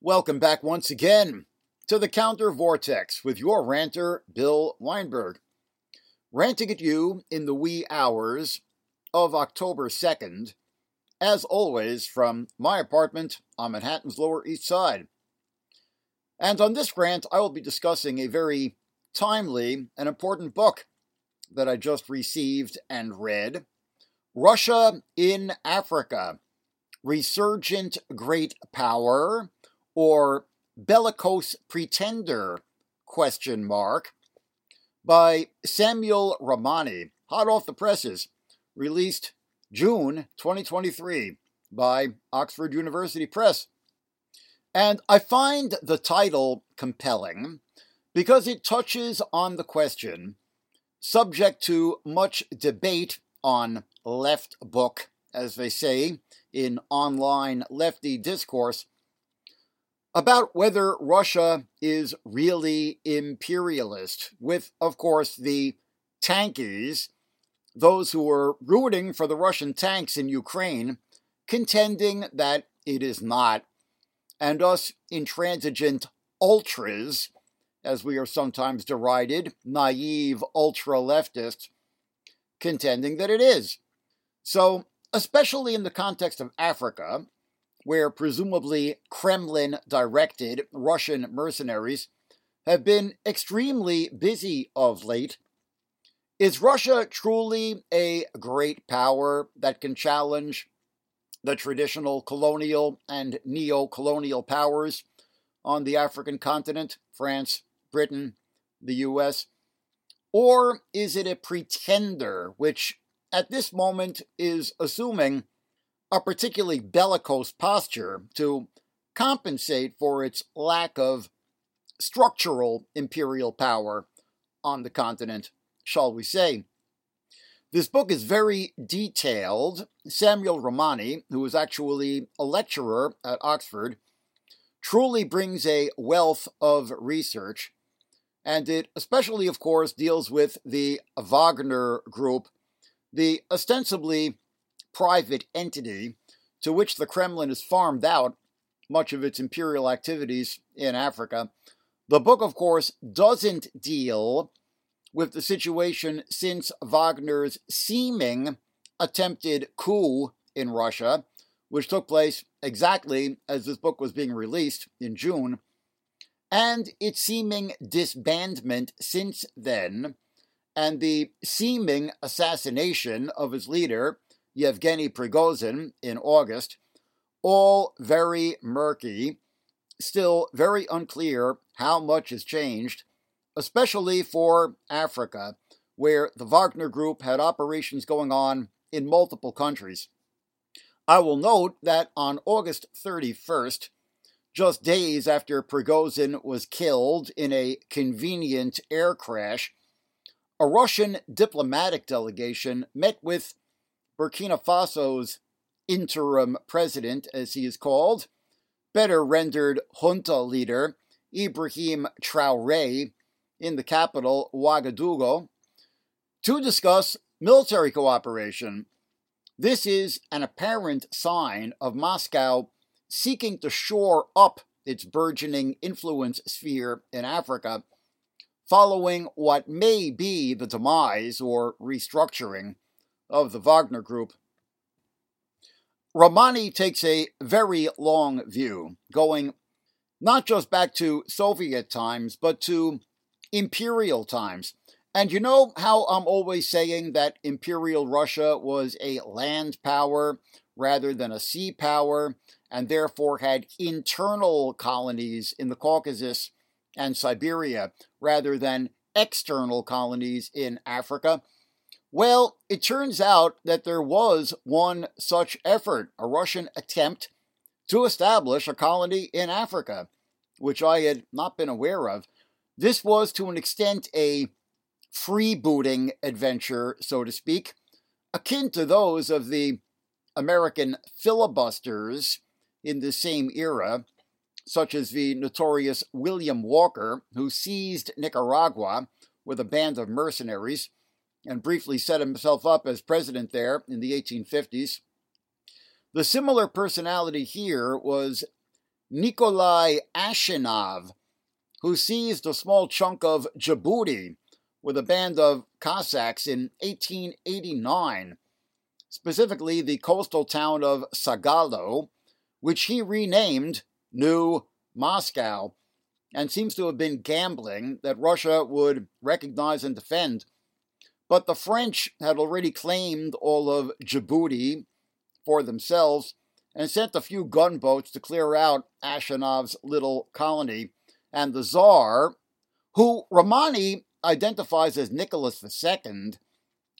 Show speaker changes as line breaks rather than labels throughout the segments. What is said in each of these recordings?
Welcome back once again to the Counter Vortex with your ranter, Bill Weinberg. Ranting at you in the wee hours of October 2nd, as always, from my apartment on Manhattan's Lower East Side. And on this rant, I will be discussing a very timely and important book that I just received and read Russia in Africa Resurgent Great Power or bellicose pretender question mark by Samuel Ramani, hot off the presses, released June 2023 by Oxford University Press. And I find the title compelling because it touches on the question, subject to much debate on left book, as they say in online lefty discourse, about whether Russia is really imperialist, with, of course, the tankies, those who are rooting for the Russian tanks in Ukraine, contending that it is not, and us intransigent ultras, as we are sometimes derided, naive ultra leftists, contending that it is. So, especially in the context of Africa, where presumably Kremlin directed Russian mercenaries have been extremely busy of late. Is Russia truly a great power that can challenge the traditional colonial and neo colonial powers on the African continent, France, Britain, the US? Or is it a pretender which at this moment is assuming a particularly bellicose posture to compensate for its lack of structural imperial power on the continent, shall we say. This book is very detailed. Samuel Ramani, who is actually a lecturer at Oxford, truly brings a wealth of research, and it especially, of course, deals with the Wagner Group, the ostensibly private entity to which the Kremlin has farmed out much of its imperial activities in Africa. The book, of course, doesn't deal with the situation since Wagner's seeming attempted coup in Russia, which took place exactly as this book was being released in June, and its seeming disbandment since then, and the seeming assassination of his leader, Yevgeny Prigozhin in August, all very murky, still very unclear how much has changed, especially for Africa, where the Wagner Group had operations going on in multiple countries. I will note that on August 31st, just days after Prigozhin was killed in a convenient air crash, a Russian diplomatic delegation met with Burkina Faso's interim president, as he is called, better rendered junta leader, Ibrahim Traore, in the capital, Ouagadougou, to discuss military cooperation. This is an apparent sign of Moscow seeking to shore up its burgeoning influence sphere in Africa, following what may be the demise or restructuring of the Wagner Group. Ramani takes a very long view, going not just back to Soviet times, but to imperial times. And you know how I'm always saying that Imperial Russia was a land power rather than a sea power, and therefore had internal colonies in the Caucasus and Siberia rather than external colonies in Africa? Well, it turns out that there was one such effort, a Russian attempt to establish a colony in Africa, which I had not been aware of. This was to an extent a freebooting adventure, so to speak, akin to those of the American filibusters in the same era, such as the notorious William Walker, who seized Nicaragua with a band of mercenaries and briefly set himself up as president there in the 1850s. The similar personality here was Nikolai Ashinov, who seized a small chunk of Djibouti with a band of Cossacks in 1889, specifically the coastal town of Sagallo, which he renamed New Moscow, and seems to have been gambling that Russia would recognize and defend. But the French had already claimed all of Djibouti for themselves and sent a few gunboats to clear out Ashinov's little colony. And the Tsar, who Ramani identifies as Nicholas II,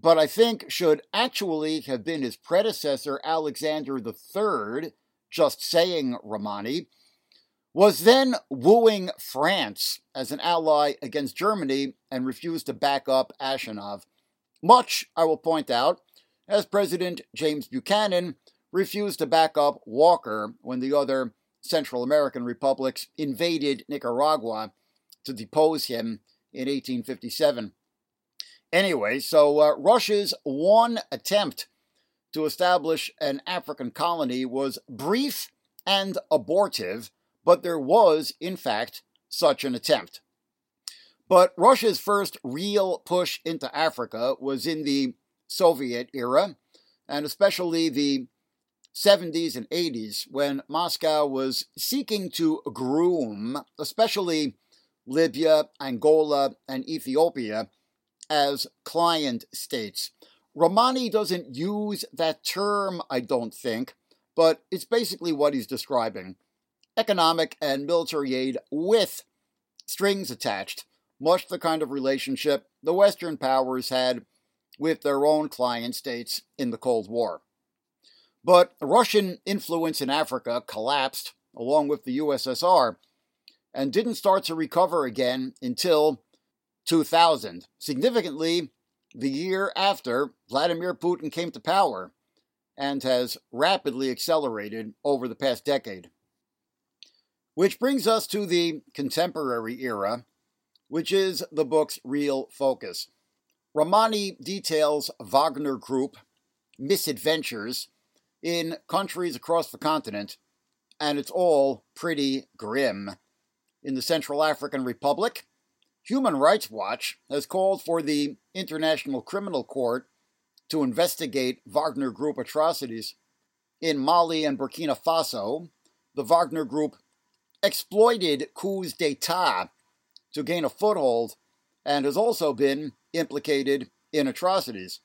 but I think should actually have been his predecessor, Alexander III, just saying Ramani, was then wooing France as an ally against Germany and refused to back up Ashinov. Much, I will point out, as President James Buchanan refused to back up Walker when the other Central American republics invaded Nicaragua to depose him in 1857. Anyway, so uh, Russia's one attempt to establish an African colony was brief and abortive, but there was, in fact, such an attempt. But Russia's first real push into Africa was in the Soviet era, and especially the 70s and 80s, when Moscow was seeking to groom, especially Libya, Angola, and Ethiopia as client states. Ramani doesn't use that term, I don't think, but it's basically what he's describing economic and military aid with strings attached, much the kind of relationship the Western powers had with their own client states in the Cold War. But Russian influence in Africa collapsed along with the USSR and didn't start to recover again until 2000, significantly the year after Vladimir Putin came to power, and has rapidly accelerated over the past decade. Which brings us to the contemporary era, which is the book's real focus. Ramani details Wagner Group misadventures in countries across the continent, and it's all pretty grim in the Central African Republic, Human Rights Watch has called for the International Criminal Court to investigate Wagner Group atrocities. In Mali and Burkina Faso, the Wagner Group exploited coups d'etat to gain a foothold and has also been implicated in atrocities.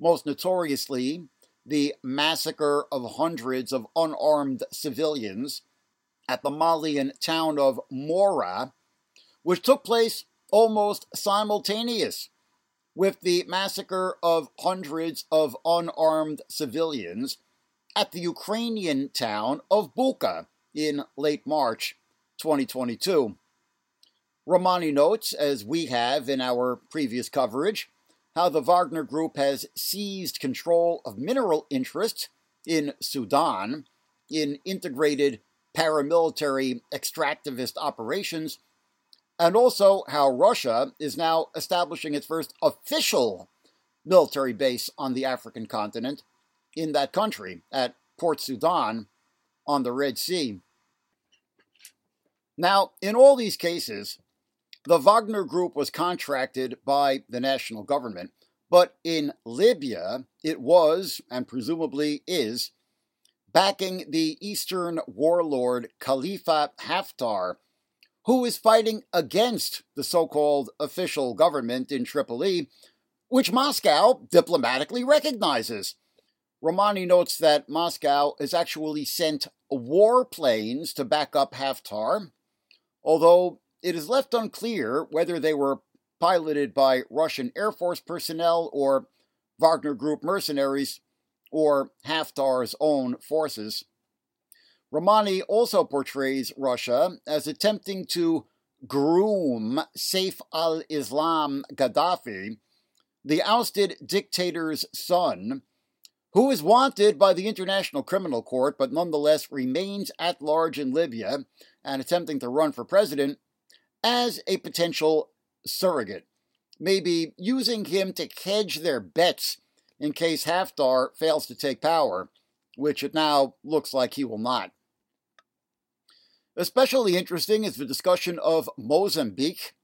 Most notoriously, the massacre of hundreds of unarmed civilians at the Malian town of Moura, which took place almost simultaneous with the massacre of hundreds of unarmed civilians at the Ukrainian town of Bucha in late March 2022. Ramani notes, as we have in our previous coverage, how the Wagner Group has seized control of mineral interests in Sudan in integrated paramilitary extractivist operations, and also how Russia is now establishing its first official military base on the African continent in that country at Port Sudan on the Red Sea. Now, in all these cases, the Wagner Group was contracted by the national government, but in Libya, it was, and presumably is, backing the Eastern warlord Khalifa Haftar, who is fighting against the so called official government in Tripoli, which Moscow diplomatically recognizes. Ramani notes that Moscow has actually sent warplanes to back up Haftar, although it is left unclear whether they were piloted by Russian Air Force personnel or Wagner Group mercenaries or Haftar's own forces. Ramani also portrays Russia as attempting to groom Saif al Islam Gaddafi, the ousted dictator's son, who is wanted by the International Criminal Court but nonetheless remains at large in Libya and attempting to run for president, as a potential surrogate, maybe using him to hedge their bets in case Haftar fails to take power, which it now looks like he will not. Especially interesting is the discussion of Mozambique,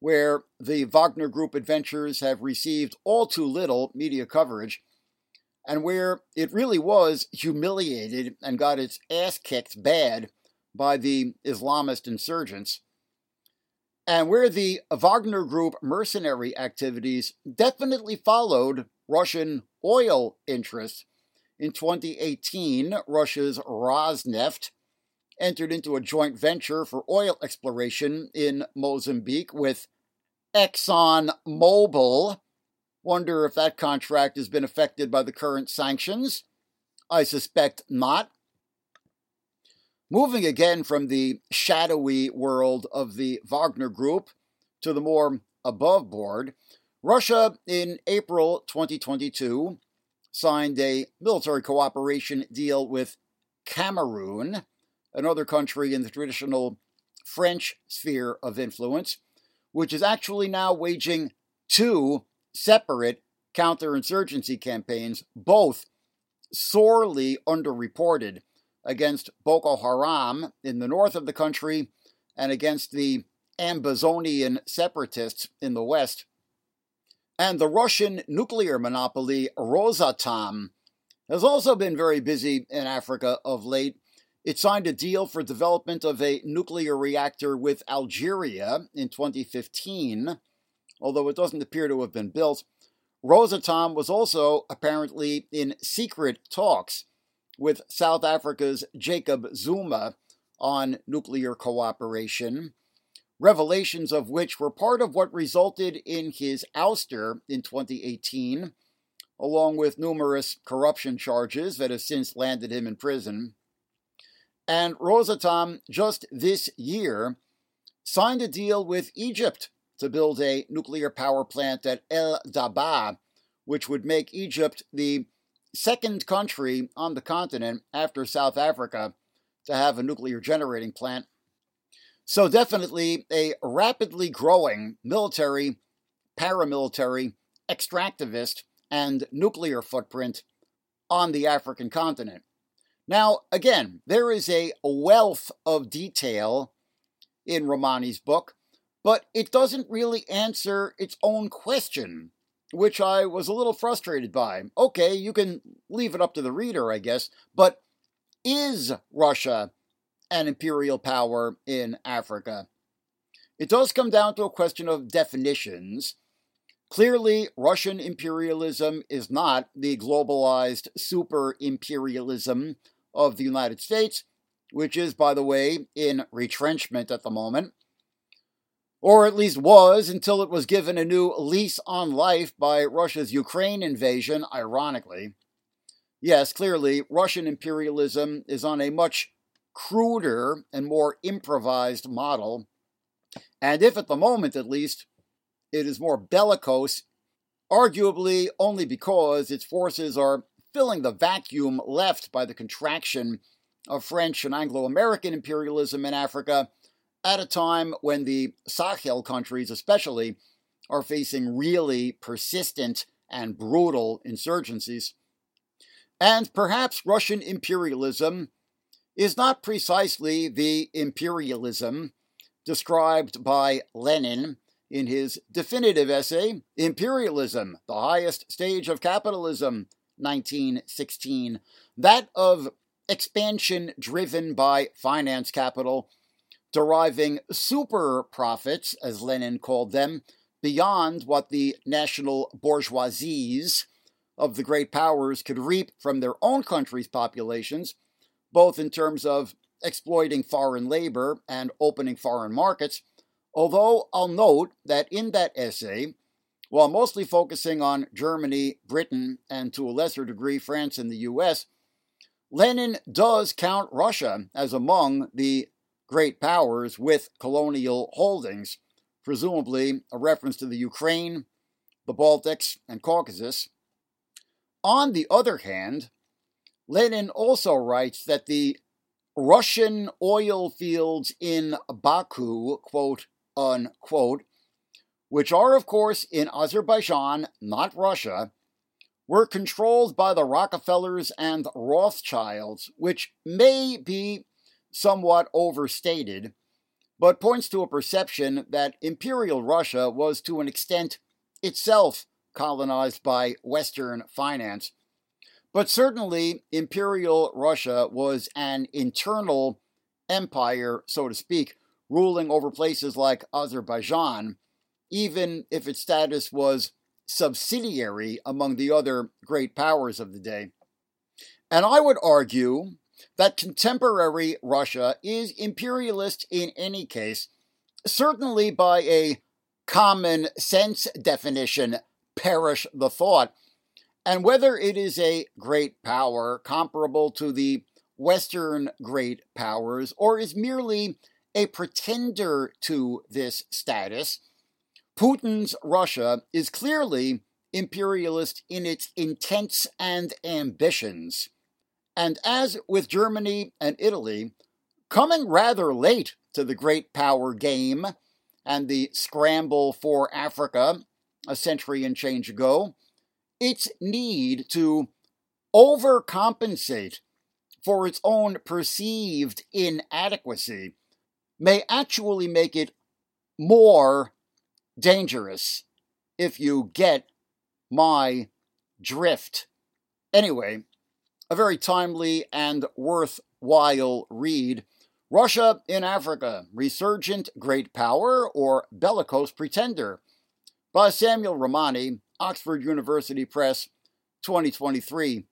where the Wagner Group adventures have received all too little media coverage, and where it really was humiliated and got its ass kicked bad by the Islamist insurgents, and where the Wagner Group mercenary activities definitely followed Russian oil interests. In 2018, Russia's Rosneft entered into a joint venture for oil exploration in Mozambique with Exxon Mobil. Wonder if that contract has been affected by the current sanctions. I suspect not. Moving again from the shadowy world of the Wagner Group to the more above board, Russia in April 2022 signed a military cooperation deal with Cameroon, another country in the traditional French sphere of influence, which is actually now waging two separate counterinsurgency campaigns, both sorely underreported against Boko Haram in the north of the country and against the Ambazonian separatists in the west. And the Russian nuclear monopoly Rosatom has also been very busy in Africa of late. It signed a deal for development of a nuclear reactor with Algeria in 2015, although it doesn't appear to have been built. Rosatom was also apparently in secret talks with South Africa's Jacob Zuma on nuclear cooperation, revelations of which were part of what resulted in his ouster in 2018, along with numerous corruption charges that have since landed him in prison. And Rosatom, just this year, signed a deal with Egypt to build a nuclear power plant at El Dabaa, which would make Egypt the second country on the continent after South Africa to have a nuclear generating plant. So, definitely a rapidly growing military, paramilitary, extractivist, and nuclear footprint on the African continent. Now, again, there is a wealth of detail in Ramani's book, but it doesn't really answer its own question which I was a little frustrated by. Okay, you can leave it up to the reader, I guess, but is Russia an imperial power in Africa? It does come down to a question of definitions. Clearly, Russian imperialism is not the globalized super imperialism of the United States, which is, by the way, in retrenchment at the moment or at least was until it was given a new lease on life by Russia's Ukraine invasion, ironically. Yes, clearly, Russian imperialism is on a much cruder and more improvised model, and if at the moment at least it is more bellicose, arguably only because its forces are filling the vacuum left by the contraction of French and Anglo American imperialism in Africa at a time when the Sahel countries, especially, are facing really persistent and brutal insurgencies. And perhaps Russian imperialism is not precisely the imperialism described by Lenin in his definitive essay, Imperialism, the Highest Stage of Capitalism, 1916, that of expansion driven by finance capital deriving super profits, as Lenin called them, beyond what the national bourgeoisies of the great powers could reap from their own country's populations, both in terms of exploiting foreign labor and opening foreign markets. Although I'll note that in that essay, while mostly focusing on Germany, Britain, and to a lesser degree France and the US, Lenin does count Russia as among the great powers with colonial holdings, presumably a reference to the Ukraine, the Baltics, and Caucasus. On the other hand, Lenin also writes that the Russian oil fields in Baku, quote unquote, which are, of course, in Azerbaijan, not Russia, were controlled by the Rockefellers and Rothschilds, which may be somewhat overstated, but points to a perception that Imperial Russia was to an extent itself colonized by Western finance. But certainly, Imperial Russia was an internal empire, so to speak, ruling over places like Azerbaijan, even if its status was subsidiary among the other great powers of the day. And I would argue that contemporary Russia is imperialist in any case, certainly by a common sense definition, perish the thought. And whether it is a great power comparable to the Western great powers or is merely a pretender to this status, Putin's Russia is clearly imperialist in its intents and ambitions. And as with Germany and Italy, coming rather late to the great power game and the scramble for Africa a century and change ago, its need to overcompensate for its own perceived inadequacy may actually make it more dangerous if you get my drift. Anyway, a very timely and worthwhile read. Russia in Africa, Resurgent Great Power or Bellicose Pretender by Samuel Ramani, Oxford University Press, 2023.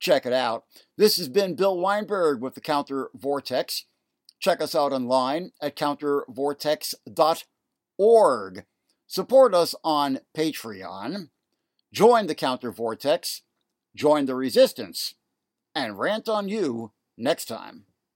Check it out. This has been Bill Weinberg with the Counter Vortex. Check us out online at countervortex.org. Support us on Patreon. Join the Counter Vortex. Join the resistance. And rant on you next time.